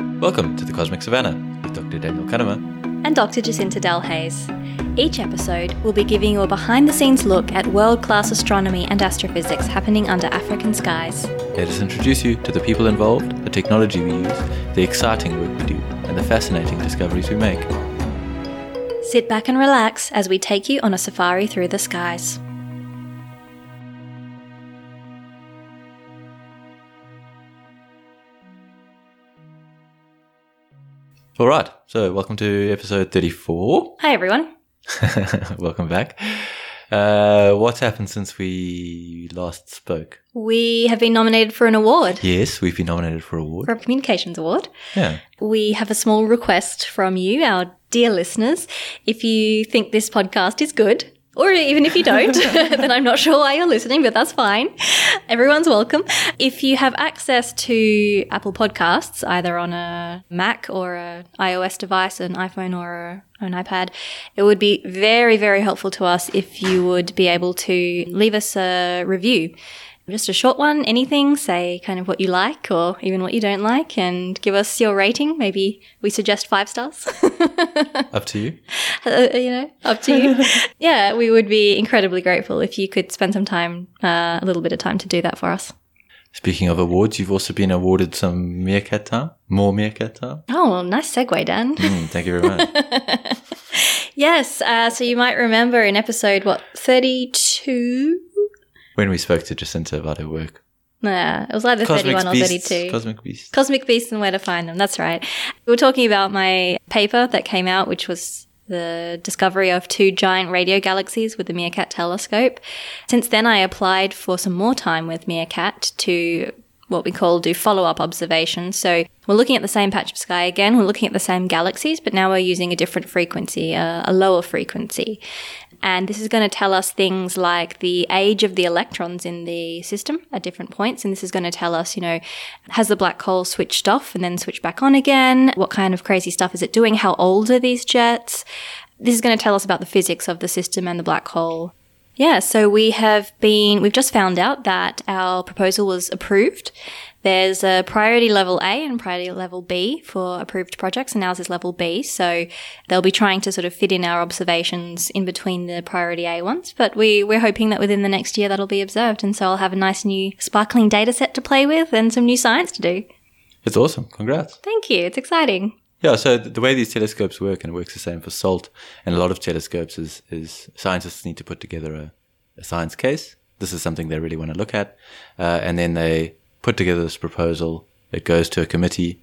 Welcome to the Cosmic Savannah with Dr. Daniel Cunnama. and Dr. Jacinta Delhaize. Each episode we'll be giving you a behind the scenes look at world class astronomy and astrophysics happening under African skies. Let us introduce you to the people involved, the technology we use, the exciting work we do, and the fascinating discoveries we make. Sit back and relax as we take you on a safari through the skies. All right, so welcome to episode 34. Hi, everyone. welcome back. Uh, what's happened since we last spoke? We have been nominated for an award, Yes, we've been nominated for an award. for a communications award. Yeah. We have a small request from you, our dear listeners. If you think this podcast is good, or even if you don't, then I'm not sure why you're listening, but that's fine. Everyone's welcome. If you have access to Apple Podcasts, either on a Mac or an iOS device, an iPhone or a, an iPad, it would be very, very helpful to us if you would be able to leave us a review. Just a short one, anything, say kind of what you like or even what you don't like, and give us your rating. Maybe we suggest five stars. Up to you. Uh, you know, up to you. yeah, we would be incredibly grateful if you could spend some time, uh, a little bit of time to do that for us. Speaking of awards, you've also been awarded some MeerKAT time. More MeerKAT time. Oh, well, nice segue, Dan. Mm, thank you very much. yes, uh, so you might remember in episode, what, 32? When we spoke to Jacinta about her work. Nah, it was either 31 or 32. Cosmic Beasts. Cosmic Beasts and Where to Find Them. That's right. We were talking about my paper that came out, which was the discovery of two giant radio galaxies with the MeerKAT telescope. Since then, I applied for some more time with MeerKAT to what we call do follow up observations. So we're looking at the same patch of sky again. We're looking at the same galaxies, but now we're using a different frequency, a, a lower frequency. And this is going to tell us things like the age of the electrons in the system at different points. And this is going to tell us, you know, has the black hole switched off and then switched back on again? What kind of crazy stuff is it doing? How old are these jets? This is going to tell us about the physics of the system and the black hole. Yeah, so we have been, we've just found out that our proposal was approved. There's a priority level A and priority level B for approved projects, and ours is level B. So they'll be trying to sort of fit in our observations in between the priority A ones. But we, we're hoping that within the next year that'll be observed. And so I'll have a nice new sparkling data set to play with and some new science to do. It's awesome. Congrats. Thank you. It's exciting. Yeah, so the way these telescopes work, and it works the same for SALT and a lot of telescopes, is, is scientists need to put together a, a science case. This is something they really want to look at. Uh, and then they put together this proposal. It goes to a committee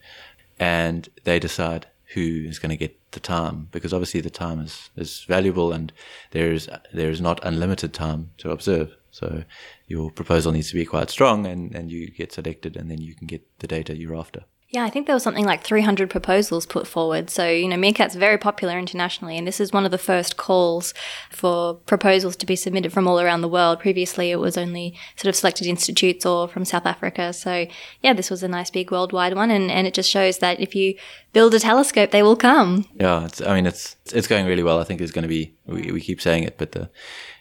and they decide who is going to get the time because obviously the time is, is valuable and there is, there is not unlimited time to observe. So your proposal needs to be quite strong and, and you get selected and then you can get the data you're after. Yeah, I think there was something like 300 proposals put forward. So, you know, MeerKAT's very popular internationally, and this is one of the first calls for proposals to be submitted from all around the world. Previously, it was only sort of selected institutes or from South Africa. So, yeah, this was a nice big worldwide one, and, and it just shows that if you build a telescope, they will come. Yeah, it's, I mean, it's it's going really well. I think it's going to be. We, we keep saying it, but the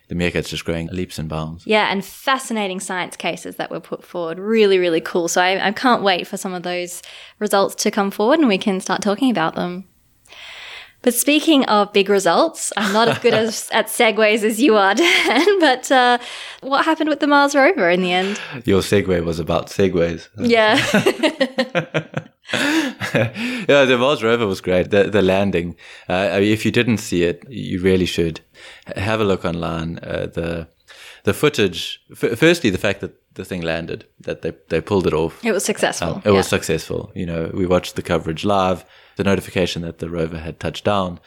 the MeerKAT's just growing leaps and bounds. Yeah, and fascinating science cases that were put forward. Really, really cool. So I, I can't wait for some of those results to come forward and we can start talking about them. But speaking of big results, I'm not as good as, at segues as you are, Dan. But uh, what happened with the Mars rover in the end? Your segue was about segues. Yeah. yeah, the Mars rover was great. The the landing. Uh, I mean, if you didn't see it, you really should have a look online. Uh, the the footage. F- firstly, the fact that the thing landed, that they they pulled it off. it was successful. Um, it was successful. You know, we watched the coverage live. The notification that the rover had touched down,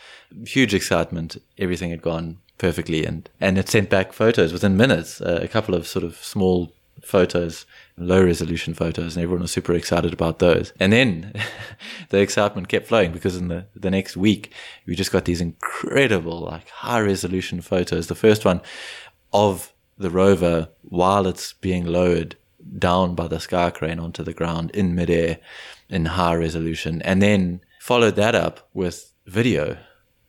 huge excitement. Everything had gone perfectly, and and it sent back photos within minutes. Uh, a couple of sort of small photos, low resolution photos, and everyone was super excited about those. And then the excitement kept flowing because in the the next week we just got these incredible like high resolution photos. The first one of the rover while it's being lowered down by the sky crane onto the ground in midair in high resolution, and then followed that up with video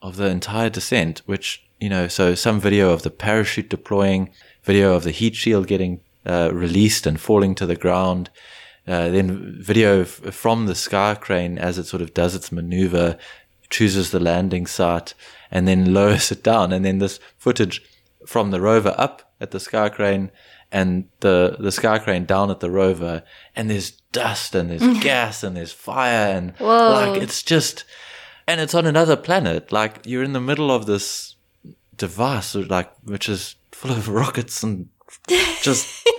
of the entire descent, which, you know, so some video of the parachute deploying, video of the heat shield getting uh, released and falling to the ground, uh, then video f- from the sky crane as it sort of does its maneuver, chooses the landing site, and then lowers it down. And then this footage from the rover up at the sky crane and the the sky crane down at the rover, and there's dust and there's gas and there's fire and Whoa. like it's just, and it's on another planet. Like you're in the middle of this device, like which is full of rockets and just.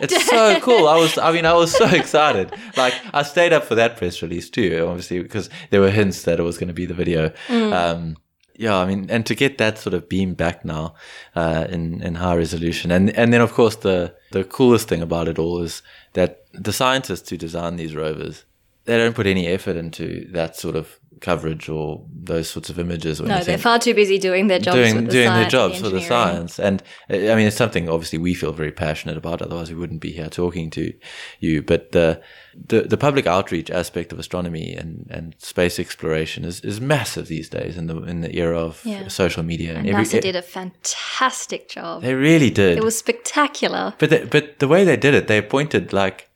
It's so cool. I was, I mean, I was so excited. Like, I stayed up for that press release too, obviously, because there were hints that it was going to be the video. Um, yeah, I mean, and to get that sort of beam back now uh, in in high resolution, and and then of course the the coolest thing about it all is that the scientists who design these rovers, they don't put any effort into that sort of coverage or those sorts of images or No, anything they're far too busy doing their jobs doing with the doing their jobs the for the science. And uh, I mean, it's something obviously we feel very passionate about. Otherwise, we wouldn't be here talking to you. But the the, the public outreach aspect of astronomy and, and space exploration is, is massive these days in the in the era of Yeah. social media. And NASA did a fantastic job. They really did. It was spectacular. But the, but the way they did it, they appointed like,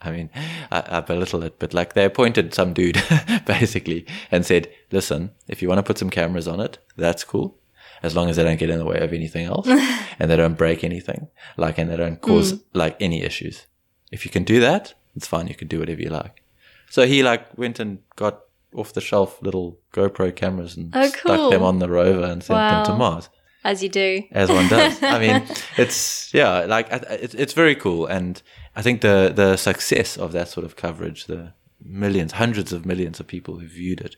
I mean, I, I belittle it, but like they appointed some dude basically and said, listen, if you want to put some cameras on it, that's cool. As long as they don't get in the way of anything else and they don't break anything, like, and they don't cause mm. like any issues. If you can do that, it's fine. You can do whatever you like. So he like went and got off the shelf little GoPro cameras and Oh, stuck them on the rover and sent them to Mars As you do. as one does. I mean, it's yeah, like it's it's very cool, and I think the the success of that sort of coverage, the millions, hundreds of millions of people who viewed it,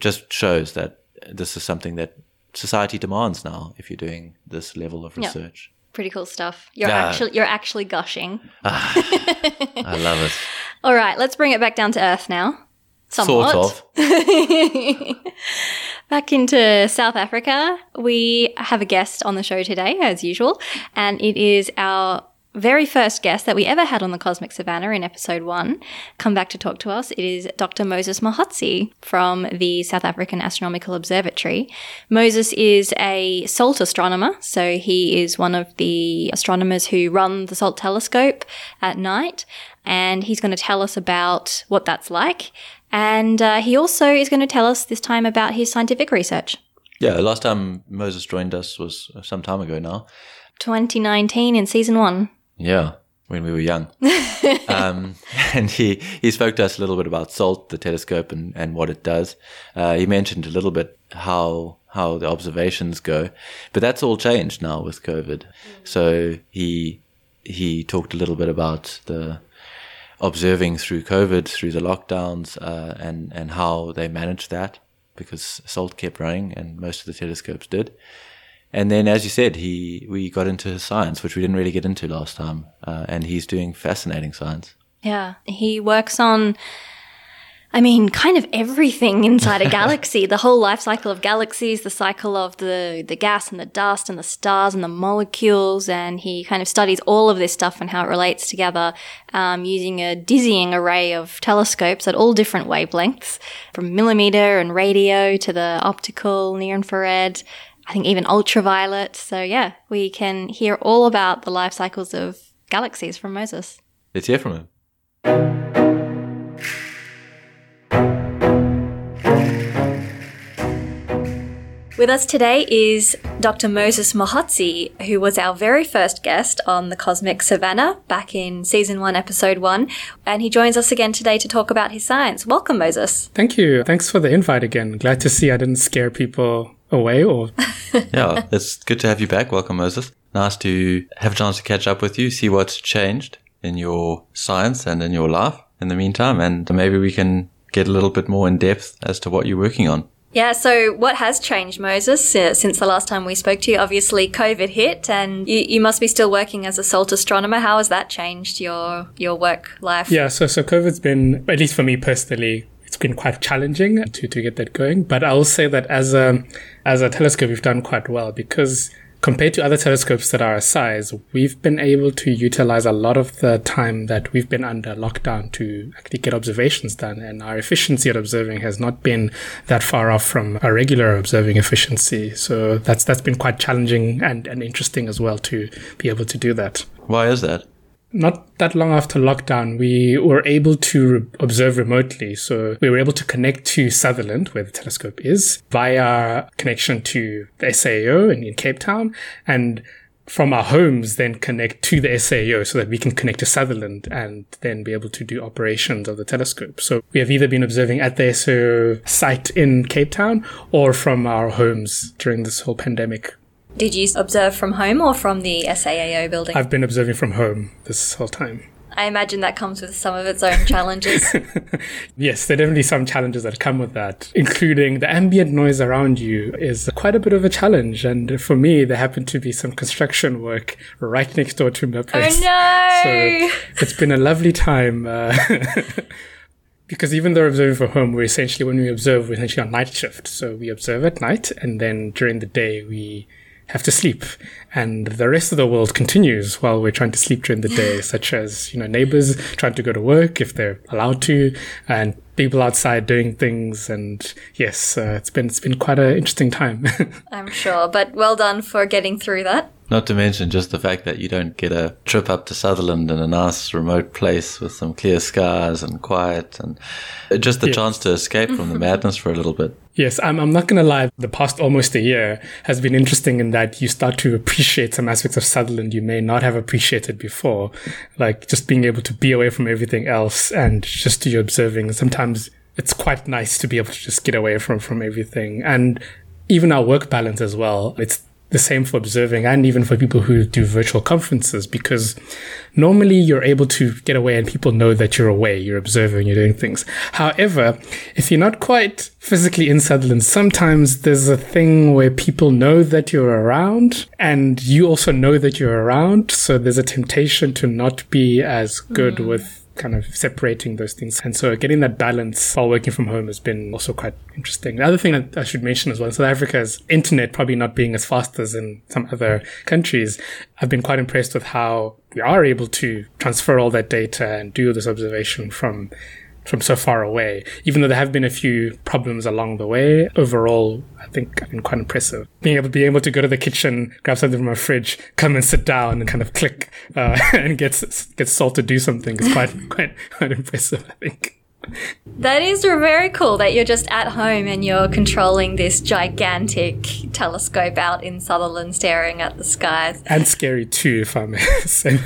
just shows that this is something that society demands now. If you're doing this level of Yeah. research, Pretty cool stuff. You're Yeah. actually you're actually gushing. Ah, I love it. All right, let's bring it back down to earth now. Somewhat. Sort of. Back into South Africa, we have a guest on the show today, as usual, and it is our very first guest that we ever had on the Cosmic Savannah in episode one. Come back to talk to us. It is Dr. Moses Mogotsi from the South African Astronomical Observatory. Moses is a SALT astronomer, so he is one of the astronomers who run the SALT telescope at night, and he's going to tell us about what that's like. And uh, he also is going to tell us this time about his scientific research. Yeah, last time Moses joined us was some time ago now. 2019 in season one. Yeah, when we were young. um, and he, he spoke to us a little bit about SALT, the telescope, and, and what it does. Uh, he mentioned a little bit how how the observations go, but that's all changed now with COVID. So he he talked a little bit about the observing through COVID, through the lockdowns, uh, and and how they managed that because SALT kept running and most of the telescopes did. And then, as you said, he we got into his science, which we didn't really get into last time, uh, and he's doing fascinating science. Yeah. He works on, I mean, kind of everything inside a galaxy, the whole life cycle of galaxies, the cycle of the, the gas and the dust and the stars and the molecules. And he kind of studies all of this stuff and how it relates together um, using a dizzying array of telescopes at all different wavelengths, from millimeter and radio to the optical, near infrared. I think even ultraviolet. So yeah, we can hear all about the life cycles of galaxies from Moses. Let's hear from him. With us today is Dr. Moses Mogotsi, who was our very first guest on the Cosmic Savannah back in season one, episode one. And he joins us again today to talk about his science. Welcome, Moses. Thank you. Thanks for the invite again. Glad to see I didn't scare people away or Yeah, it's good to have you back. Welcome, Moses. Nice to have a chance to catch up with you, see what's changed in your science and in your life in the meantime, and maybe we can get a little bit more in depth as to what you're working on. Yeah, so what has changed, Moses, uh, since the last time we spoke to you? Obviously, COVID hit, and you, you must be still working as a SALT astronomer. How has that changed your your work life? Yeah, so so COVID's been at least for me personally, it's been quite challenging to, to get that going. But I will say that as a as a telescope we've done quite well because compared to other telescopes that are our size, we've been able to utilize a lot of the time that we've been under lockdown to actually get observations done. And our efficiency at observing has not been that far off from our regular observing efficiency. So that's that's been quite challenging and, and interesting as well to be able to do that. Why is that? Not that long after lockdown, we were able to re- observe remotely. So we were able to connect to Sutherland, where the telescope is, via connection to the SAO in, in Cape Town. And from our homes, then connect to the SAO so that we can connect to Sutherland and then be able to do operations of the telescope. So we have either been observing at the SAO site in Cape Town or from our homes during this whole pandemic. Did you observe from home or from the SAAO building? I've been observing from home this whole time. I imagine that comes with some of its own challenges. yes, there are definitely some challenges that come with that, including the ambient noise around you is quite a bit of a challenge. And for me, there happened to be some construction work right next door to my place. Oh no! So it's been a lovely time. Uh, because even though we're observing from home, we're essentially, when we observe, we're essentially on night shift. So we observe at night, and then during the day, we have to sleep and the rest of the world continues while we're trying to sleep during the day such as you know neighbors trying to go to work if they're allowed to and people outside doing things and yes uh, it's been it's been quite an interesting time i'm sure but well done for getting through that not to mention just the fact that you don't get a trip up to Sutherland in a nice remote place with some clear skies and quiet and just the yes. chance to escape from the madness for a little bit. Yes, I'm, I'm not going to lie. The past almost a year has been interesting in that you start to appreciate some aspects of Sutherland you may not have appreciated before. Like just being able to be away from everything else and just do your observing. Sometimes it's quite nice to be able to just get away from, from everything. And even our work balance as well. It's the same for observing and even for people who do virtual conferences because normally you're able to get away and people know that you're away, you're observing, you're doing things. However, if you're not quite physically in Sutherland, sometimes there's a thing where people know that you're around and you also know that you're around. So there's a temptation to not be as good mm. with kind of separating those things. And so getting that balance while working from home has been also quite interesting. The other thing that I should mention as well, South Africa's internet probably not being as fast as in some other countries. I've been quite impressed with how we are able to transfer all that data and do this observation from from so far away. Even though there have been a few problems along the way, overall, I think I've been quite impressive. Being able, being able to go to the kitchen, grab something from my fridge, come and sit down and kind of click, uh, and get, get SALT to do something is quite, quite, quite impressive, I think. That is very cool that you're just at home and you're controlling this gigantic telescope out in Sutherland staring at the skies. And scary too, if I may in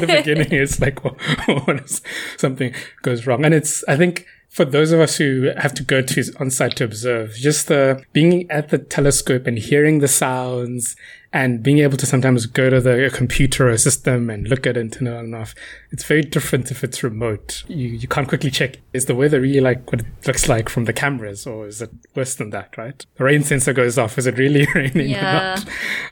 the beginning, it's like, what if something goes wrong? And it's, I think, for those of us who have to go to on site to observe, just the being at the telescope and hearing the sounds and being able to sometimes go to the computer or system and look at it and turn it on and off. It's very different if it's remote. You you can't quickly check is the weather really like what it looks like from the cameras or is it worse than that, right? The rain sensor goes off. Is it really raining yeah.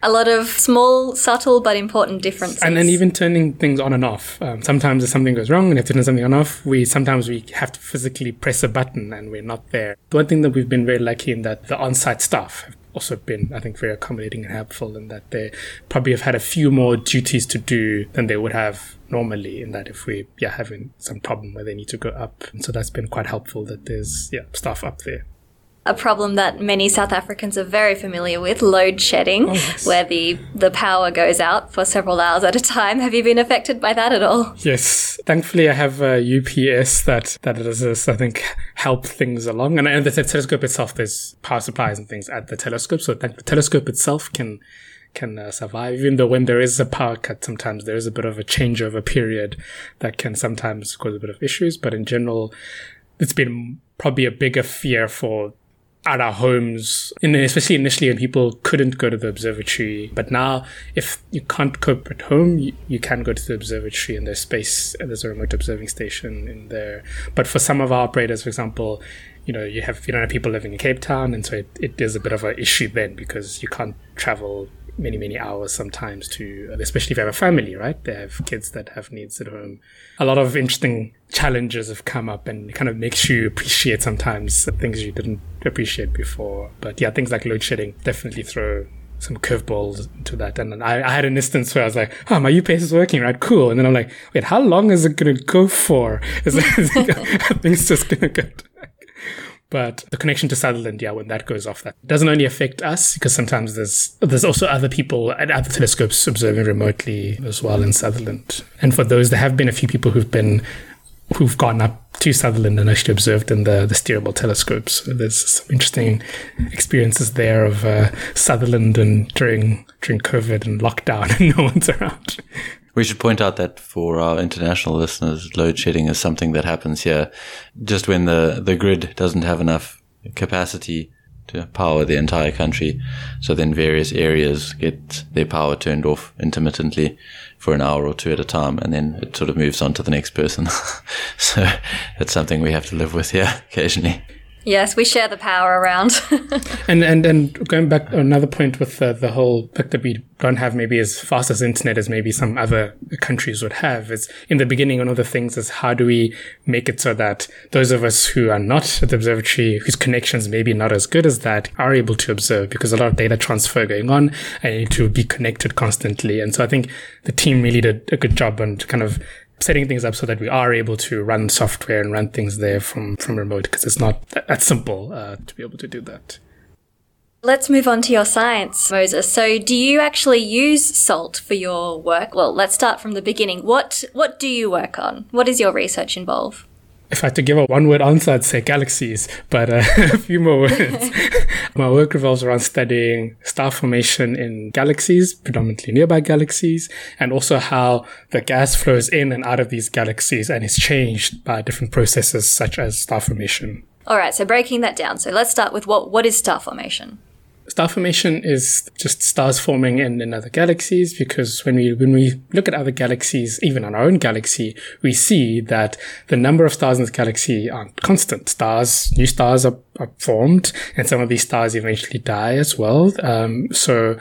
A lot of small, subtle but important differences. And then even turning things on and off. Um, sometimes if something goes wrong and if to turn something on off, we sometimes we have to physically press a button and we're not there. The one thing that we've been very lucky in that the on-site staff have also been, I think, very accommodating and helpful in that they probably have had a few more duties to do than they would have normally in that if we yeah having some problem where they need to go up. And so that's been quite helpful that there's yeah staff up there a problem that many South Africans are very familiar with, load shedding, oh, yes. where the, the power goes out for several hours at a time. Have you been affected by that at all? Yes. Thankfully, I have a UPS that, that does, I think, help things along. And, and the telescope itself, there's power supplies and things at the telescope. So the telescope itself can can uh, survive, even though when there is a power cut, sometimes there is a bit of a changeover period that can sometimes cause a bit of issues. But in general, it's been probably a bigger fear for at our homes, and especially initially when people couldn't go to the observatory. But now, if you can't cope at home, you, you can go to the observatory and there's space, and there's a remote observing station in there. But for some of our operators, for example, you know, you have you don't have people living in Cape Town, and so it, it is a bit of an issue then because you can't travel many many hours sometimes to especially if you have a family right they have kids that have needs at home a lot of interesting challenges have come up and kind of makes you appreciate sometimes things you didn't appreciate before but yeah things like load shedding definitely throw some curveballs into that. And I, I, had an instance where I was like, oh, my UPS is working, right? Cool. And then I'm like, wait, how long is it going to go for? Is, it, is it, things just to go? But the connection to Sutherland, yeah, when that goes off, that doesn't only affect us because sometimes there's there's also other people at other telescopes observing remotely as well in Sutherland. And for those, there have been a few people who've been who've gone up to Sutherland and actually observed in the, the steerable telescopes. So there's some interesting experiences there of uh, Sutherland and during during COVID and lockdown and no one's around. We should point out that for our international listeners, load shedding is something that happens here just when the, the grid doesn't have enough capacity to power the entire country. So then various areas get their power turned off intermittently for an hour or two at a time, and then it sort of moves on to the next person. so that's something we have to live with here occasionally. Yes, we share the power around. and and and going back another point with the, the whole fact that we don't have maybe as fast as internet as maybe some other countries would have is in the beginning one of the things is how do we make it so that those of us who are not at the observatory whose connections maybe not as good as that are able to observe because a lot of data transfer going on and need to be connected constantly and so i think the team really did a good job on kind of setting things up so that we are able to run software and run things there from from remote because it's not that, that simple uh, to be able to do that. Let's move on to your science, Moses. So, do you actually use SALT for your work? Well, let's start from the beginning. What what do you work on? What does your research involve? If I had to give a one word answer, I'd say galaxies, but uh, a few more words. My work revolves around studying star formation in galaxies, predominantly nearby galaxies, and also how the gas flows in and out of these galaxies and is changed by different processes such as star formation. All right, so breaking that down. So let's start with what what is star formation? Star formation is just stars forming in, in other galaxies because when we when we look at other galaxies, even on our own galaxy, we see that the number of stars in the galaxy aren't constant. Stars, new stars are, are formed, and some of these stars eventually die as well. Um, so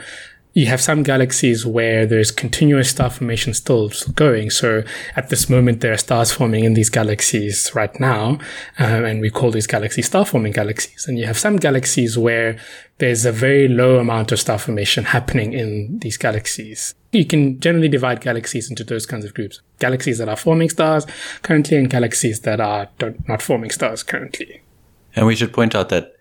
you have some galaxies where there's continuous star formation still going. So at this moment, there are stars forming in these galaxies right now, um, and we call these galaxies star forming galaxies. And you have some galaxies where there's a very low amount of star formation happening in these galaxies. You can generally divide galaxies into those kinds of groups. Galaxies that are forming stars currently and galaxies that are not forming stars currently. And we should point out that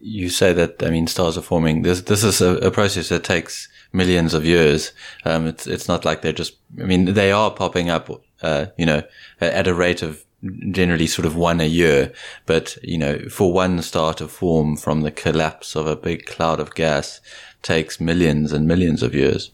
you say that, I mean, stars are forming. This, this is a, a process that takes millions of years. Um, it's, it's not like they're just, I mean, they are popping up, uh, you know, at a rate of generally sort of one a year. But, you know, for one star to form from the collapse of a big cloud of gas takes millions and millions of years.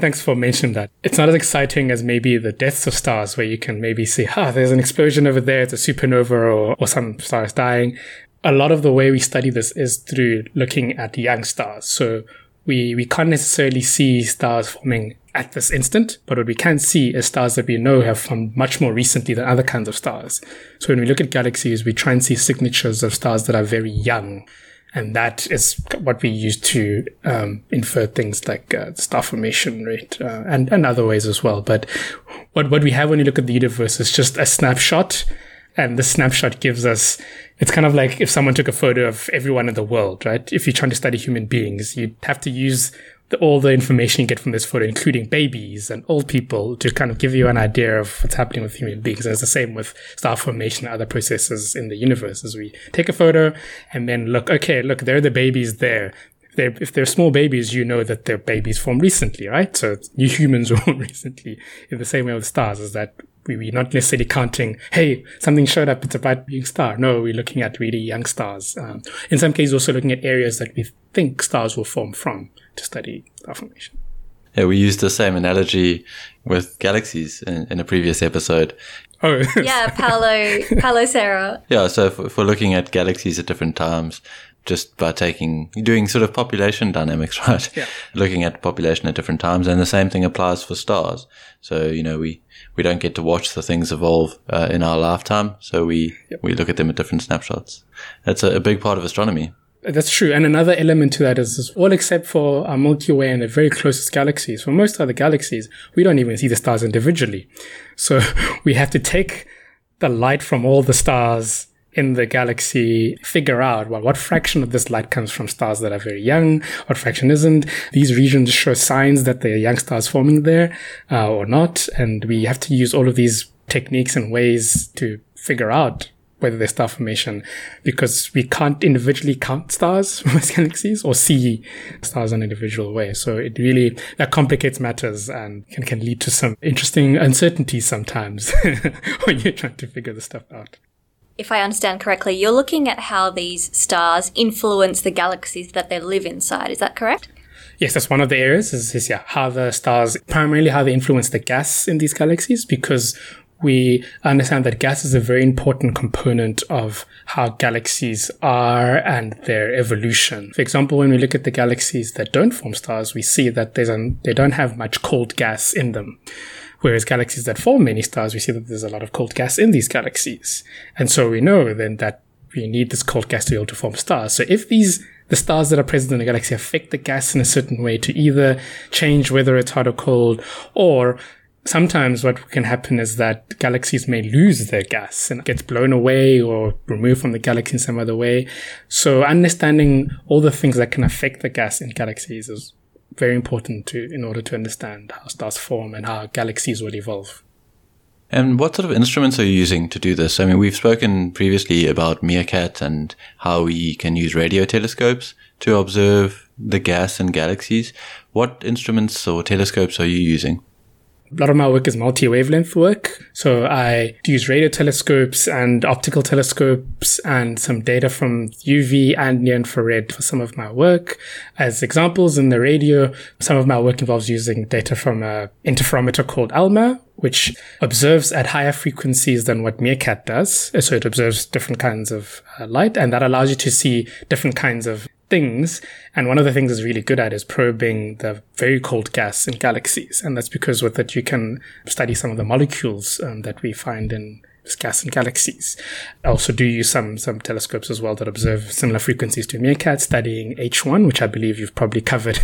Thanks for mentioning that. It's not as exciting as maybe the deaths of stars, where you can maybe see, ah, there's an explosion over there, it's a supernova, or, or some stars dying. A lot of the way we study this is through looking at young stars. So we, we can't necessarily see stars forming at this instant, but what we can see is stars that we know have formed much more recently than other kinds of stars. So when we look at galaxies, we try and see signatures of stars that are very young. And that is what we use to um, infer things like uh, star formation rate uh, and, and other ways as well. But what, what we have when you look at the universe is just a snapshot and the snapshot gives us it's kind of like if someone took a photo of everyone in the world right if you're trying to study human beings you'd have to use the, all the information you get from this photo including babies and old people to kind of give you an idea of what's happening with human beings and it's the same with star formation and other processes in the universe as we take a photo and then look okay look there are the babies there they're, if they're small babies, you know that they're babies formed recently, right? So new humans were born recently. In the same way with stars, is that we, we're not necessarily counting, hey, something showed up, it's a bright being star. No, we're looking at really young stars. Um, in some cases, also looking at areas that we think stars will form from to study star formation. Yeah, we used the same analogy with galaxies in, in a previous episode. Oh, yeah, Paolo, Paolo Serra. Yeah, so if, if we're looking at galaxies at different times, just by taking doing sort of population dynamics, right? Yeah. Looking at population at different times, and the same thing applies for stars. So you know we we don't get to watch the things evolve uh, in our lifetime, so we yep. we look at them at different snapshots. That's a, a, big part of astronomy. That's true, and another element to that is, is all except for our Milky Way and the very closest galaxies. For most other galaxies, we don't even see the stars individually, so we have to take the light from all the stars in the galaxy figure out well what fraction of this light comes from stars that are very young what fraction isn't these regions show signs that there are young stars forming there uh, or not and we have to use all of these techniques and ways to figure out whether there's star formation because we can't individually count stars from galaxies or see stars in an individual way. So it really that complicates matters and can, can lead to some interesting uncertainties sometimes when you're trying to figure this stuff out. If I understand correctly, you're looking at how these stars influence the galaxies that they live inside. Is that correct? Yes, that's one of the areas. Is, is yeah, how the stars primarily how they influence the gas in these galaxies because we understand that gas is a very important component of how galaxies are and their evolution. For example, when we look at the galaxies that don't form stars, we see that there's an, they don't have much cold gas in them. Whereas galaxies that form many stars, we see that there's a lot of cold gas in these galaxies. And so we know then that we need this cold gas to be able to form stars. So if these the stars that are present in the galaxy affect the gas in a certain way to either change whether it's hot or cold, or sometimes what can happen is that galaxies may lose their gas and gets blown away or removed from the galaxy in some other way. So understanding all the things that can affect the gas in galaxies is very important to in order to understand how stars form and how galaxies will evolve. And what sort of instruments are you using to do this? I mean, we've spoken previously about MeerKAT and how we can use radio telescopes to observe the gas in galaxies. What instruments or telescopes are you using? A lot of my work is multi-wavelength work. So I use radio telescopes and optical telescopes and some data from UV and near infrared for some of my work. As examples in the radio, some of my work involves using data from an interferometer called ALMA, which observes at higher frequencies than what MeerKAT does. So it observes different kinds of uh, light and that allows you to see different kinds of things. And one of the things it's really good at is probing the very cold gas in galaxies. And that's because with it, you can study some of the molecules um, that we find in gas in galaxies. I also do use some some telescopes as well that observe similar frequencies to MeerKAT, studying H1, which I believe you've probably covered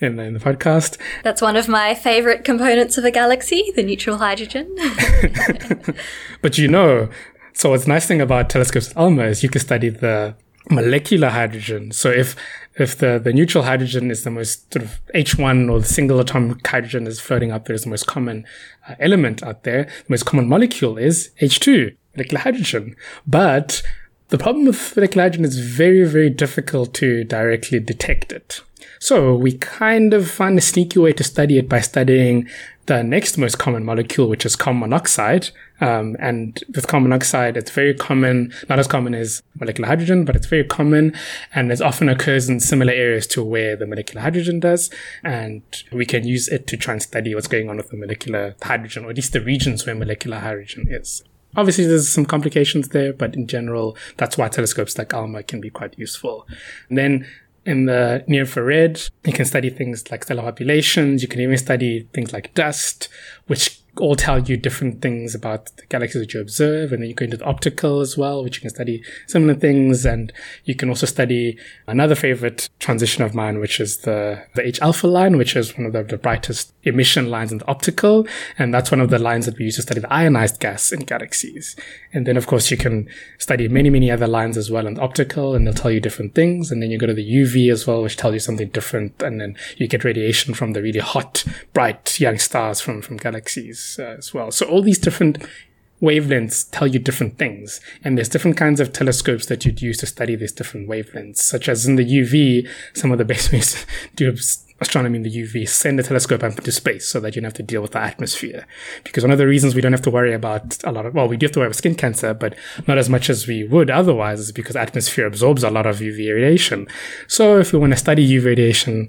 in, the, in the podcast. That's one of my favorite components of a galaxy, the neutral hydrogen. but you know, so what's nice thing about telescopes with ALMA is you can study the molecular hydrogen. So if if the, the neutral hydrogen is the most sort of H1 or the single atomic hydrogen is floating up there is the most common uh, element out there, the most common molecule is H2, molecular hydrogen. But the problem with molecular hydrogen is very, very difficult to directly detect it. So we kind of find a sneaky way to study it by studying the next most common molecule, which is carbon monoxide. Um, and with carbon monoxide, it's very common, not as common as molecular hydrogen, but it's very common and it often occurs in similar areas to where the molecular hydrogen does. And we can use it to try and study what's going on with the molecular hydrogen, or at least the regions where molecular hydrogen is. Obviously, there's some complications there, but in general, that's why telescopes like ALMA can be quite useful. And then in the near infrared. You can study things like stellar populations. You can even study things like dust, which all tell you different things about the galaxies that you observe. And then you go into the optical as well, which you can study similar things. And you can also study another favorite transition of mine, which is the, the H alpha line, which is one of the, the brightest emission lines in the optical. And that's one of the lines that we use to study the ionized gas in galaxies. And then, of course, you can study many, many other lines as well in the optical, and they'll tell you different things. And then you go to the UV as well, which tells you something different. And then you get radiation from the really hot, bright young stars from, from galaxies uh, as well. So all these different wavelengths tell you different things. And there's different kinds of telescopes that you'd use to study these different wavelengths, such as in the UV, some of the best ways to do astronomy in the UV, send a telescope up into space so that you don't have to deal with the atmosphere. Because one of the reasons we don't have to worry about a lot of, well, we do have to worry about skin cancer, but not as much as we would otherwise is because atmosphere absorbs a lot of UV radiation. So if we want to study UV radiation,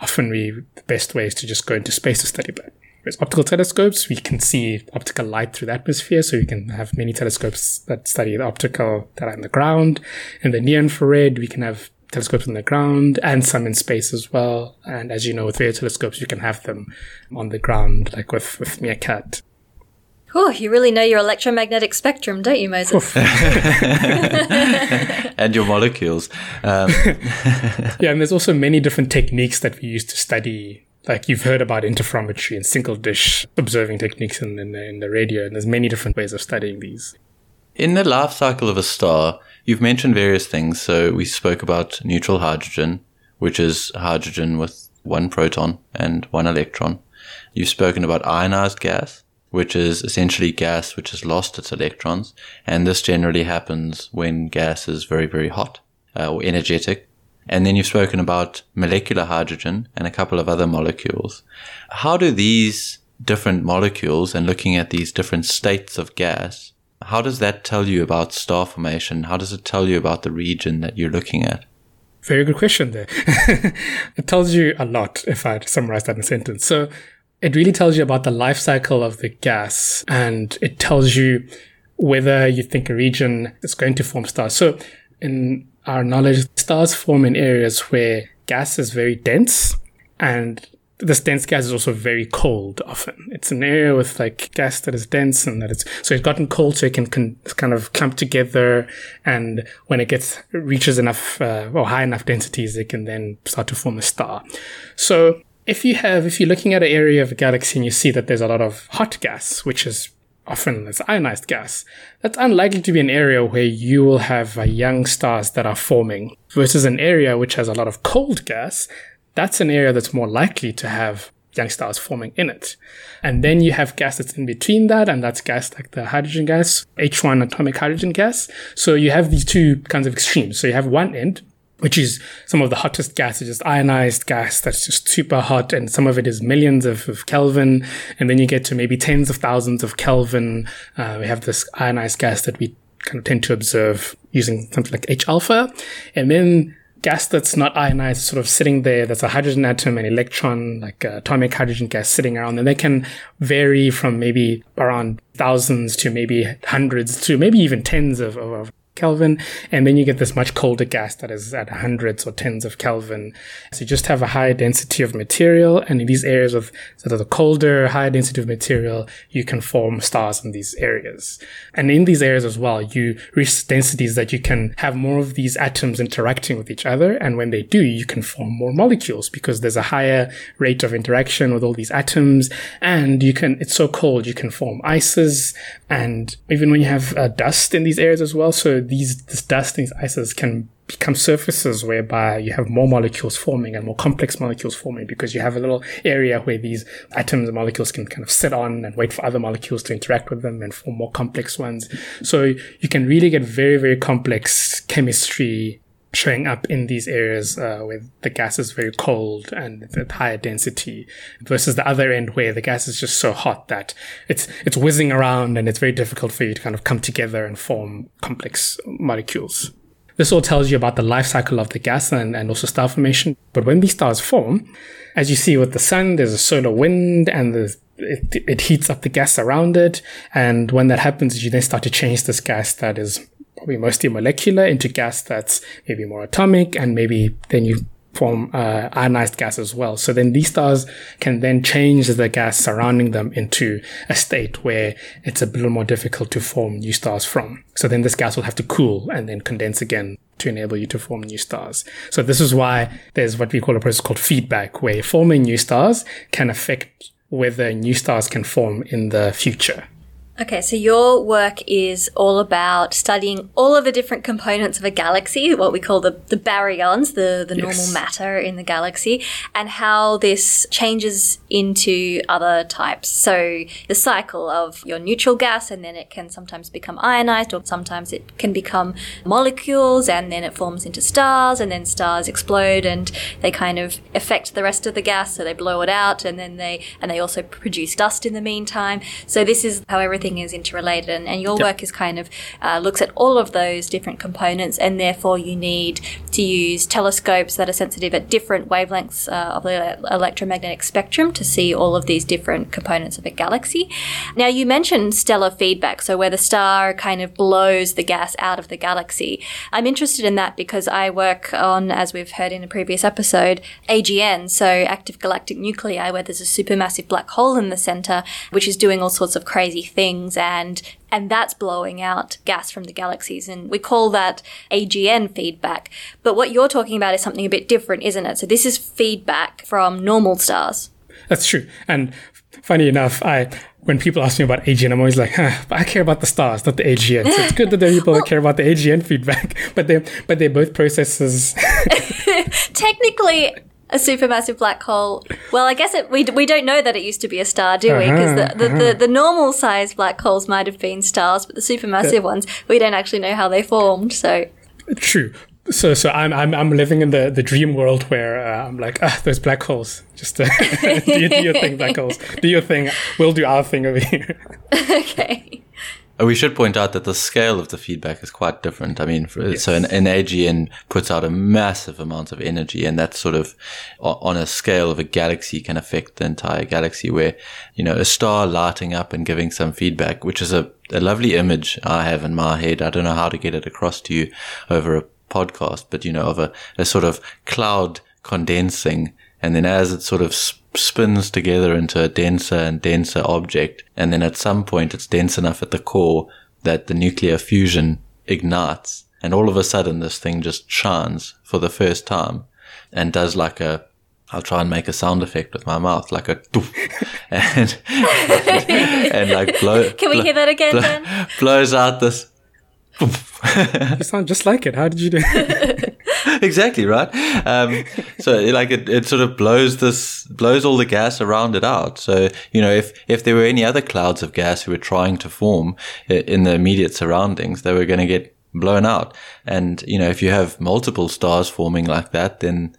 often we, the best way is to just go into space to study that. With optical telescopes, we can see optical light through the atmosphere, so we can have many telescopes that study the optical that are in the ground. In the near infrared, we can have telescopes in the ground and some in space as well. And as you know, with radio telescopes, you can have them on the ground, like with, with MeerKAT. Oh, you really know your electromagnetic spectrum, don't you, Moses? and your molecules. Um. yeah, and there's also many different techniques that we use to study like you've heard about interferometry and single dish observing techniques in, in, the, in the radio, and there's many different ways of studying these. In the life cycle of a star, you've mentioned various things. So we spoke about neutral hydrogen, which is hydrogen with one proton and one electron. You've spoken about ionized gas, which is essentially gas which has lost its electrons. And this generally happens when gas is very, very hot uh, or energetic. And then you've spoken about molecular hydrogen and a couple of other molecules. How do these different molecules and looking at these different states of gas, how does that tell you about star formation? How does it tell you about the region that you're looking at? Very good question there. it tells you a lot if I summarize that in a sentence. So it really tells you about the life cycle of the gas and it tells you whether you think a region is going to form stars. So in our knowledge, stars form in areas where gas is very dense and this dense gas is also very cold often. It's an area with like gas that is dense and that it's, so it's gotten cold so it can, kind of clump together. And when it gets, reaches enough, uh, or high enough densities, it can then start to form a star. So if you have, if you're looking at an area of a galaxy and you see that there's a lot of hot gas, which is often it's ionized gas, that's unlikely to be an area where you will have uh, young stars that are forming versus an area which has a lot of cold gas. That's an area that's more likely to have young stars forming in it. And then you have gas that's in between that, and that's gas like the hydrogen gas, H1 atomic hydrogen gas. So you have these two kinds of extremes. So you have one end, which is some of the hottest gas, it's just ionized gas that's just super hot, and some of it is millions of, of Kelvin, and then you get to maybe tens of thousands of Kelvin. Uh, we have this ionized gas that we kind of tend to observe using something like H alpha, and then gas that's not ionized, sort of sitting there, that's a hydrogen atom and electron, like atomic hydrogen gas sitting around, and they can vary from maybe around thousands to maybe hundreds to maybe even tens of, of, of Kelvin, and then you get this much colder gas that is at hundreds or tens of Kelvin. So you just have a high density of material, and in these areas of sort of the colder, higher density of material, you can form stars in these areas. And in these areas as well, you reach densities that you can have more of these atoms interacting with each other, and when they do, you can form more molecules because there's a higher rate of interaction with all these atoms, and you can, it's so cold, you can form ices, and even when you have uh, dust in these areas as well, so these this dust, these ices can become surfaces whereby you have more molecules forming and more complex molecules forming because you have a little area where these atoms and molecules can kind of sit on and wait for other molecules to interact with them and form more complex ones. So you can really get very, very complex chemistry showing up in these areas uh, where the gas is very cold and at higher density versus the other end where the gas is just so hot that it's it's whizzing around and it's very difficult for you to kind of come together and form complex molecules. This all tells you about the life cycle of the gas and, and also star formation. But when these stars form, as you see with the sun, there's a solar wind and the it, it heats up the gas around it. And when that happens, you then start to change this gas that is probably mostly molecular into gas that's maybe more atomic and maybe then you form uh, ionized gas as well. So then these stars can then change the gas surrounding them into a state where it's a little more difficult to form new stars from. So then this gas will have to cool and then condense again to enable you to form new stars. So this is why there's what we call a process called feedback, where forming new stars can affect whether new stars can form in the future. Okay, so your work is all about studying all of the different components of a galaxy, what we call the, the baryons, the, the yes. normal matter in the galaxy, and how this changes into other types. So the cycle of your neutral gas, and then it can sometimes become ionized, or sometimes it can become molecules, and then it forms into stars, and then stars explode, and they kind of affect the rest of the gas, so they blow it out, and then they, and they also produce dust in the meantime. So this is how everything everything is interrelated, and, and your yep. work is kind of uh, looks at all of those different components, and therefore you need to use telescopes that are sensitive at different wavelengths uh, of the electromagnetic spectrum to see all of these different components of a galaxy. Now, you mentioned stellar feedback, so where the star kind of blows the gas out of the galaxy. I'm interested in that because I work on, as we've heard in a previous episode, AGN, so active galactic nuclei, where there's a supermassive black hole in the center, which is doing all sorts of crazy things things and and that's blowing out gas from the galaxies and we call that AGN feedback. But what you're talking about is something a bit different, isn't it? So this is feedback from normal stars. That's true. And funny enough, I when people ask me about AGN, I'm always like, huh, but I care about the stars, not the AGN. So it's good that there are people well, that care about the AGN feedback, but they but they're both processes. technically, A supermassive black hole. Well, I guess it, we, we don't know that it used to be a star, do we? Because the, the, the, the normal size black holes might have been stars, but the supermassive ones, we don't actually know how they formed. So True. So, so I'm I'm I'm living in the, the dream world where uh, I'm like, ah, those black holes. Just uh, do, do your thing, black holes. Do your thing. We'll do our thing over here. okay. Uh, We should point out that the scale of the feedback is quite different. I mean, for, so an, an AGN puts out a massive amount of energy, and that sort of, on a scale of a galaxy, can affect the entire galaxy. Where you know a star lighting up and giving some feedback, which is a, a lovely image I have in my head. I don't know how to get it across to you over a podcast, but you know, of a, a sort of cloud condensing, and then as it sort of sp- spins together into a denser and denser object, and then at some point it's dense enough at the core that the nuclear fusion ignites, and all of a sudden this thing just shines for the first time, and does like a I'll try and make a sound effect with my mouth, like a doof, and, and like blow. Can we blow- hear that again, blow- Ben? blows out this You sound just like it. How did you do? Exactly right. Um, so like it, it sort of blows this blows all the gas around it out. So you know if if there were any other clouds of gas who were trying to form in the immediate surroundings, they were going to get blown out. And you know if you have multiple stars forming like that, then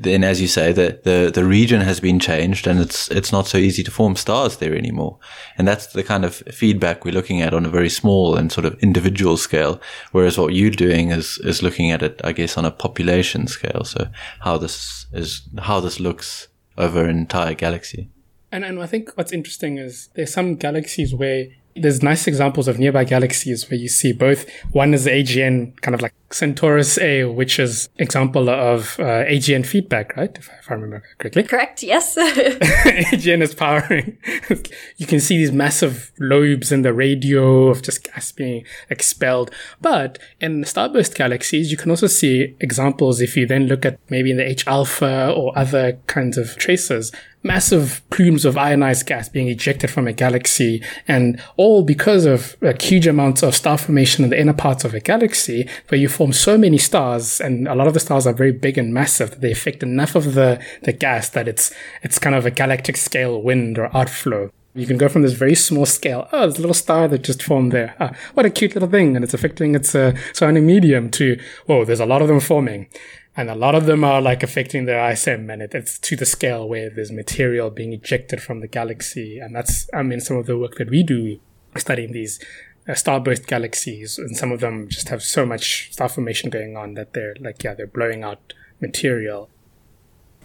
then as you say the, the the region has been changed and it's it's not so easy to form stars there anymore. And that's the kind of feedback we're looking at on a very small and sort of individual scale whereas what you're doing is is looking at it i guess on a population scale. So how this is how this looks over an entire galaxy. And and I think what's interesting is there's some galaxies where there's nice examples of nearby galaxies where you see both. One is the AGN, kind of like Centaurus A, which is example of uh, AGN feedback, right? If I, if I remember correctly. Correct, yes. AGN is powering. you can see these massive lobes in the radio of just gas being expelled. But in starburst galaxies, you can also see examples if you then look at maybe in the H alpha or other kinds of tracers, massive plumes of ionized gas being ejected from a galaxy, and all because of like, huge amounts of star formation in the inner parts of a galaxy, where you form so many stars, and a lot of the stars are very big and massive that they affect enough of the, the gas that it's it's kind of a galactic scale wind or outflow. You can go from this very small scale, oh, there's a little star that just formed there. Ah, what a cute little thing, and it's affecting its uh, surrounding medium. To whoa, there's a lot of them forming, and a lot of them are like affecting the ISM, and it, it's to the scale where there's material being ejected from the galaxy, and that's I mean some of the work that we do studying these starburst galaxies, and some of them just have so much star formation going on that they're like yeah they're blowing out material.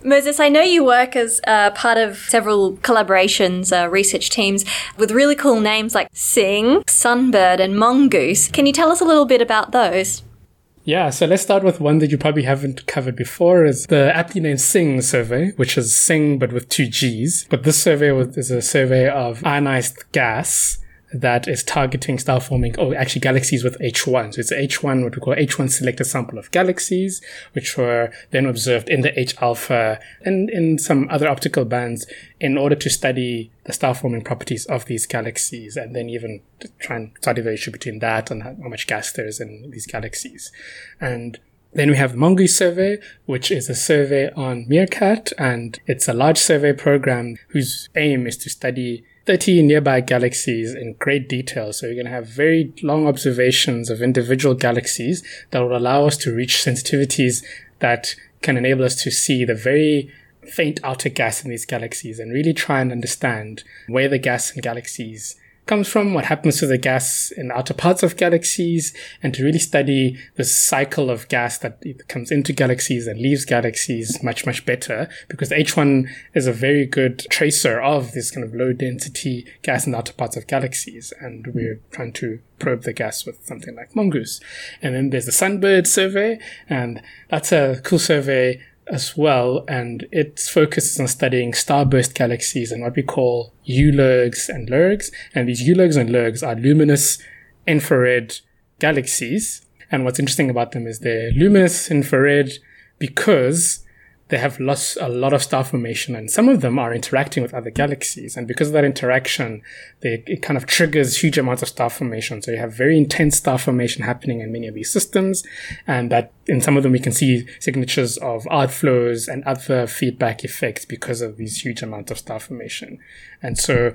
Moses, I know you work as uh, part of several collaborations, uh, research teams with really cool names like Sing, Sunbird, and MHONGOOSE. Can you tell us a little bit about those? Yeah, so let's start with one that you probably haven't covered before is the aptly named Sing survey, which is Sing but with two G's. But this survey was, is a survey of ionized gas that is targeting star forming, oh, actually galaxies with H1. So it's H1, what we call H1 selected sample of galaxies, which were then observed in the H alpha and in some other optical bands in order to study the star forming properties of these galaxies and then even to try and study the issue between that and how how much gas there is in these galaxies. And then we have the MHONGOOSE survey, which is a survey on MeerKAT, and it's a large survey program whose aim is to study 30 nearby galaxies in great detail. So you're going to have very long observations of individual galaxies that will allow us to reach sensitivities that can enable us to see the very faint outer gas in these galaxies and really try and understand where the gas in galaxies comes from, what happens to the gas in outer parts of galaxies, and to really study the cycle of gas that comes into galaxies and leaves galaxies much, much better, because H1 is a very good tracer of this kind of low density gas in the outer parts of galaxies, and we're trying to probe the gas with something like MHONGOOSE. And then there's the Sunbird survey, and that's a cool survey as well, and it focuses on studying starburst galaxies and what we call ULIRGs and LIRGs. And these ULIRGs and LIRGs are luminous infrared galaxies. And what's interesting about them is they're luminous infrared because they have lost a lot of star formation and some of them are interacting with other galaxies. And because of that interaction, they, it kind of triggers huge amounts of star formation. So you have very intense star formation happening in many of these systems. And that in some of them, we can see signatures of outflows and other feedback effects because of these huge amounts of star formation. And so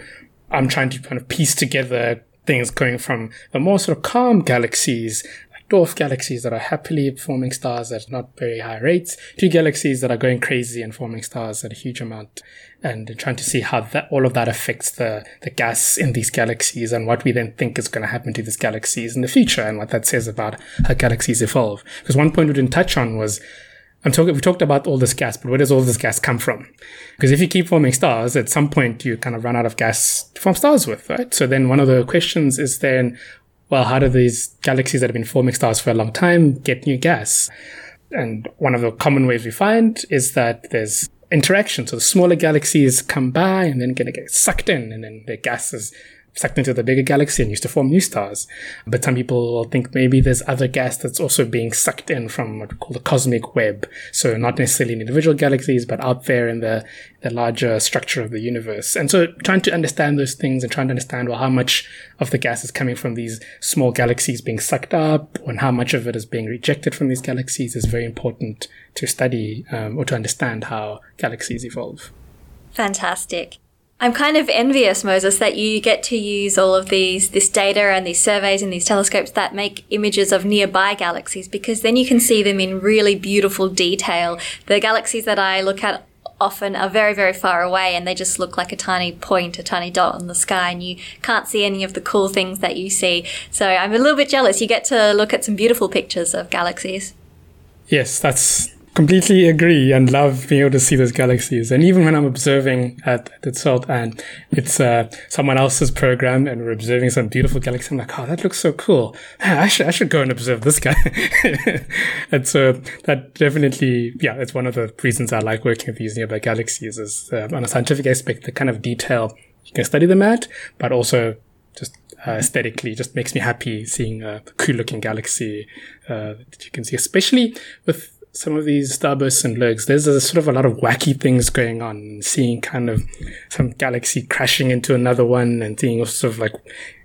I'm trying to kind of piece together things going from the more sort of calm galaxies dwarf galaxies that are happily forming stars at not very high rates to galaxies that are going crazy and forming stars at a huge amount and trying to see how that all of that affects the, the gas in these galaxies and what we then think is going to happen to these galaxies in the future and what that says about how galaxies evolve. Because one point we didn't touch on was I'm talking, we talked about all this gas, but where does all this gas come from? Because if you keep forming stars, at some point you kind of run out of gas to form stars with, right? So then one of the questions is then, well, how do these galaxies that have been forming stars for a long time get new gas? And one of the common ways we find is that there's interaction. So the smaller galaxies come by and then get, get sucked in and then the gases sucked into the bigger galaxy and used to form new stars. But some people think maybe there's other gas that's also being sucked in from what we call the cosmic web. So not necessarily in individual galaxies, but out there in the, the larger structure of the universe. And so trying to understand those things and trying to understand, well, how much of the gas is coming from these small galaxies being sucked up and how much of it is being rejected from these galaxies is very important to study um, or to understand how galaxies evolve. Fantastic. I'm kind of envious, Moses, that you get to use all of these, this data and these surveys and these telescopes that make images of nearby galaxies because then you can see them in really beautiful detail. The galaxies that I look at often are very, very far away and they just look like a tiny point, a tiny dot on the sky and you can't see any of the cool things that you see. So I'm a little bit jealous. You get to look at some beautiful pictures of galaxies. Yes, that's completely agree and love being able to see those galaxies. And even when I'm observing at, at SALT and it's uh, someone else's program and we're observing some beautiful galaxy, I'm like, oh, that looks so cool. I should, I should go and observe this guy. and so that definitely, yeah, it's one of the reasons I like working with these nearby galaxies is uh, on a scientific aspect, the kind of detail you can study them at, but also just uh, aesthetically just makes me happy seeing a cool looking galaxy uh, that you can see, especially with some of these starbursts and LIRGs, there's a, sort of a lot of wacky things going on. Seeing kind of some galaxy crashing into another one and seeing sort of like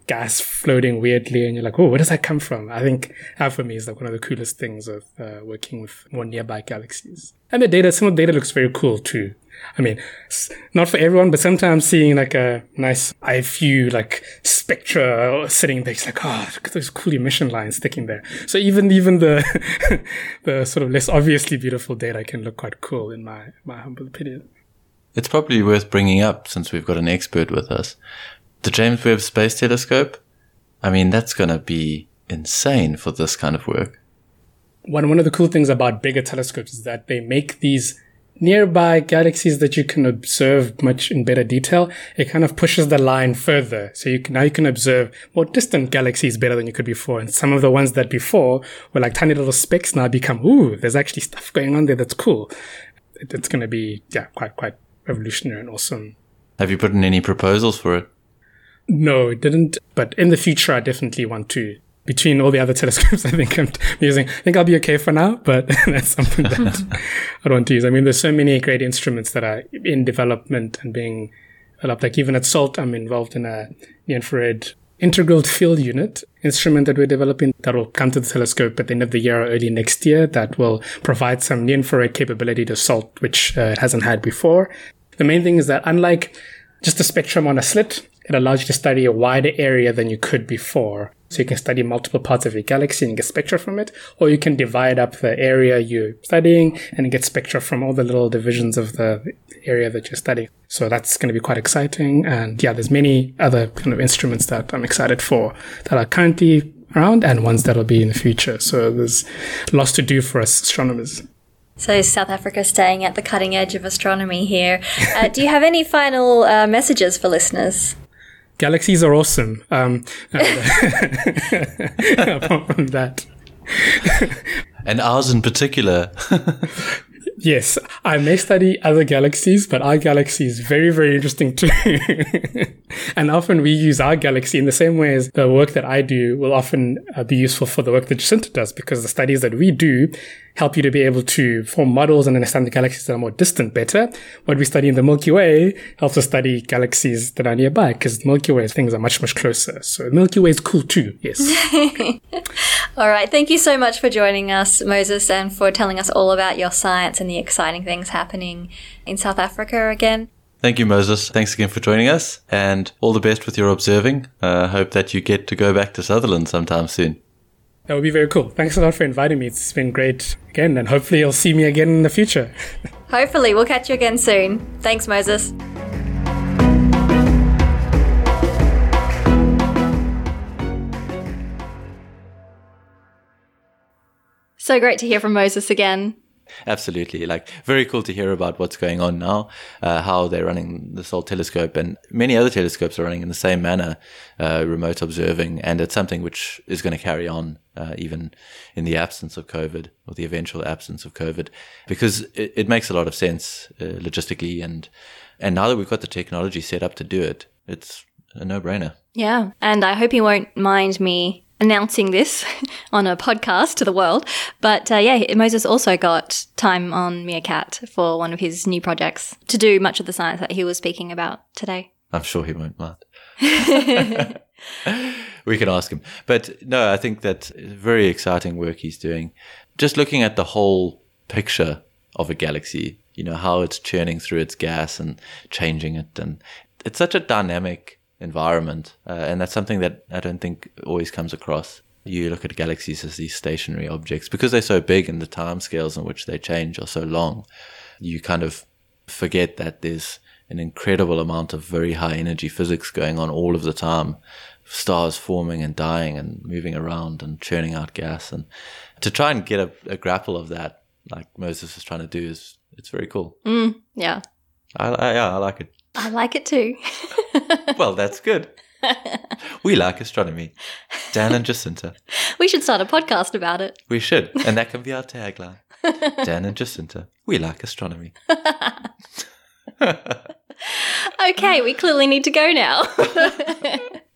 gas floating weirdly, and you're like, oh, where does that come from? I think that for me is like one of the coolest things of uh, working with more nearby galaxies. And the data, some of the data looks very cool too. I mean, not for everyone, but sometimes seeing like a nice IFU like spectra uh, sitting there, it's like, oh, look at those cool emission lines sticking there. So even even the the sort of less obviously beautiful data can look quite cool in my my humble opinion. It's probably worth bringing up since we've got an expert with us. The James Webb Space Telescope. I mean, that's going to be insane for this kind of work. One one of the cool things about bigger telescopes is that they make these nearby galaxies that you can observe much in better detail, it kind of pushes the line further. So you can, now you can observe more distant galaxies better than you could before. And some of the ones that before were like tiny little specks now become, ooh, there's actually stuff going on there that's cool. It, it's going to be, yeah, quite, quite revolutionary and awesome. Have you put in any proposals for it? No, it didn't. But in the future, I definitely want to between all the other telescopes I think I'm using. I think I'll be okay for now, but that's something that I don't want to use. I mean, there's so many great instruments that are in development and being developed. Like even at SALT, I'm involved in a near infrared integral field unit instrument that we're developing that will come to the telescope at the end of the year or early next year that will provide some near infrared capability to SALT, which uh, it hasn't had before. The main thing is that unlike just a spectrum on a slit, it allows you to study a wider area than you could before. So you can study multiple parts of your galaxy and get spectra from it, or you can divide up the area you're studying and get spectra from all the little divisions of the area that you're studying. So that's going to be quite exciting. And yeah, there's many other kind of instruments that I'm excited for that are currently around and ones that'll be in the future. So there's lots to do for us astronomers. So South Africa staying at the cutting edge of astronomy here. Uh, do you have any final uh, messages for listeners? Galaxies are awesome. Um, apart from that. and ours in particular. yes, I may study other galaxies, but our galaxy is very, very interesting too. And often we use our galaxy in the same way as the work that I do will often uh, be useful for the work that Jacinta does because the studies that we do help you to be able to form models and understand the galaxies that are more distant better. What we study in the Milky Way helps us study galaxies that are nearby because Milky Way things are much, much closer. So Milky Way is cool too. Yes. all right. Thank you so much for joining us, Moses, and for telling us all about your science and the exciting things happening in South Africa again. Thank you, Moses. Thanks again for joining us and all the best with your observing. I uh, hope that you get to go back to Sutherland sometime soon. That would be very cool. Thanks a lot for inviting me. It's been great again, and hopefully you'll see me again in the future. hopefully. We'll catch you again soon. Thanks, Moses. So great to hear from Moses again. Absolutely. Like, very cool to hear about what's going on now, uh, how they're running this whole telescope and many other telescopes are running in the same manner, uh, remote observing. And it's something which is going to carry on, uh, even in the absence of COVID or the eventual absence of COVID, because it, it makes a lot of sense, uh, logistically. And, and now that we've got the technology set up to do it, it's a no brainer. Yeah. And I hope you won't mind me announcing this on a podcast to the world. But uh, yeah, Moses also got time on MeerKAT for one of his new projects to do much of the science that he was speaking about today. I'm sure he won't mind. we can ask him. But no, I think that very exciting work he's doing. Just looking at the whole picture of a galaxy, you know, how it's churning through its gas and changing it. And it's such a dynamic environment. Uh, and that's something that I don't think always comes across. You look at galaxies as these stationary objects because they're so big and the time scales in which they change are so long. You kind of forget that there's an incredible amount of very high energy physics going on all of the time. Stars forming and dying and moving around and churning out gas. And to try and get a, a grapple of that, like Moses is trying to do, is it's very cool. Mm, yeah. I, I, yeah, I like it. I like it too. well, that's good. We like astronomy. Dan and Jacinta. We should start a podcast about it. We should. And that can be our tagline. Dan and Jacinta. We like astronomy. okay, we clearly need to go now.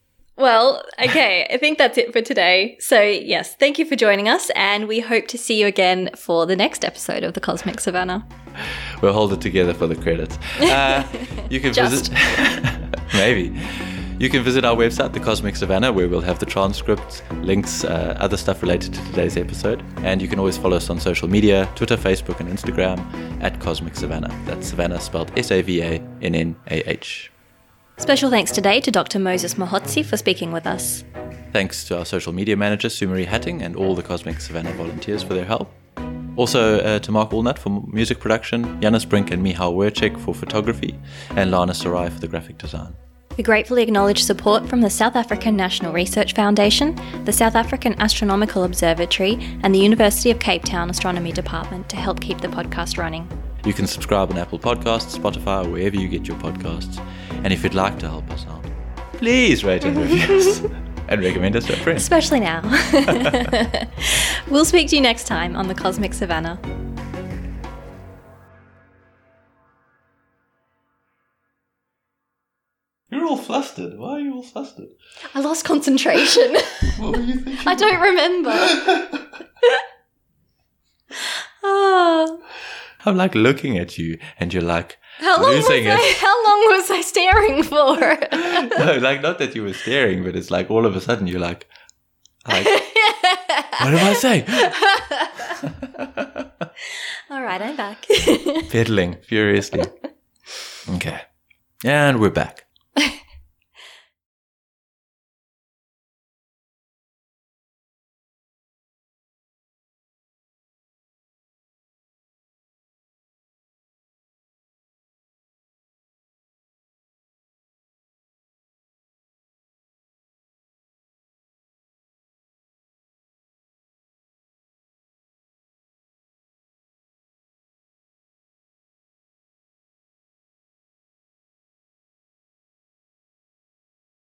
well, okay, I think that's it for today. So, yes, thank you for joining us, and we hope to see you again for the next episode of the Cosmic Savannah. We'll hold it together for the credits. Uh, you can visit. maybe. You can visit our website, The Cosmic Savannah, where we'll have the transcripts, links, uh, other stuff related to today's episode. And you can always follow us on social media Twitter, Facebook, and Instagram at Cosmic Savannah. That's Savannah spelled S A V A N N A H. Special thanks today to Dr. Moses Mogotsi for speaking with us. Thanks to our social media manager, Sumari Hattingh, and all the Cosmic Savannah volunteers for their help. Also uh, to Mark Allnut for music production, Janus Brink and Mihal Werchek for photography, and Lana Ceraj for the graphic design. We gratefully acknowledge support from the South African National Research Foundation, the South African Astronomical Observatory, and the University of Cape Town Astronomy Department to help keep the podcast running. You can subscribe on Apple Podcasts, Spotify, or wherever you get your podcasts. And if you'd like to help us out, please rate and review us and recommend us to a friend. Especially now. we'll speak to you next time on the Cosmic Savannah. You're all flustered. Why are you all flustered? I lost concentration. what were you thinking? I don't remember. oh. I'm like looking at you, and you're like how long losing was I, How long was I staring for? no, like not that you were staring, but it's like all of a sudden you're like, like what am I saying? all right, I'm back. Fiddling furiously. Okay, and we're back.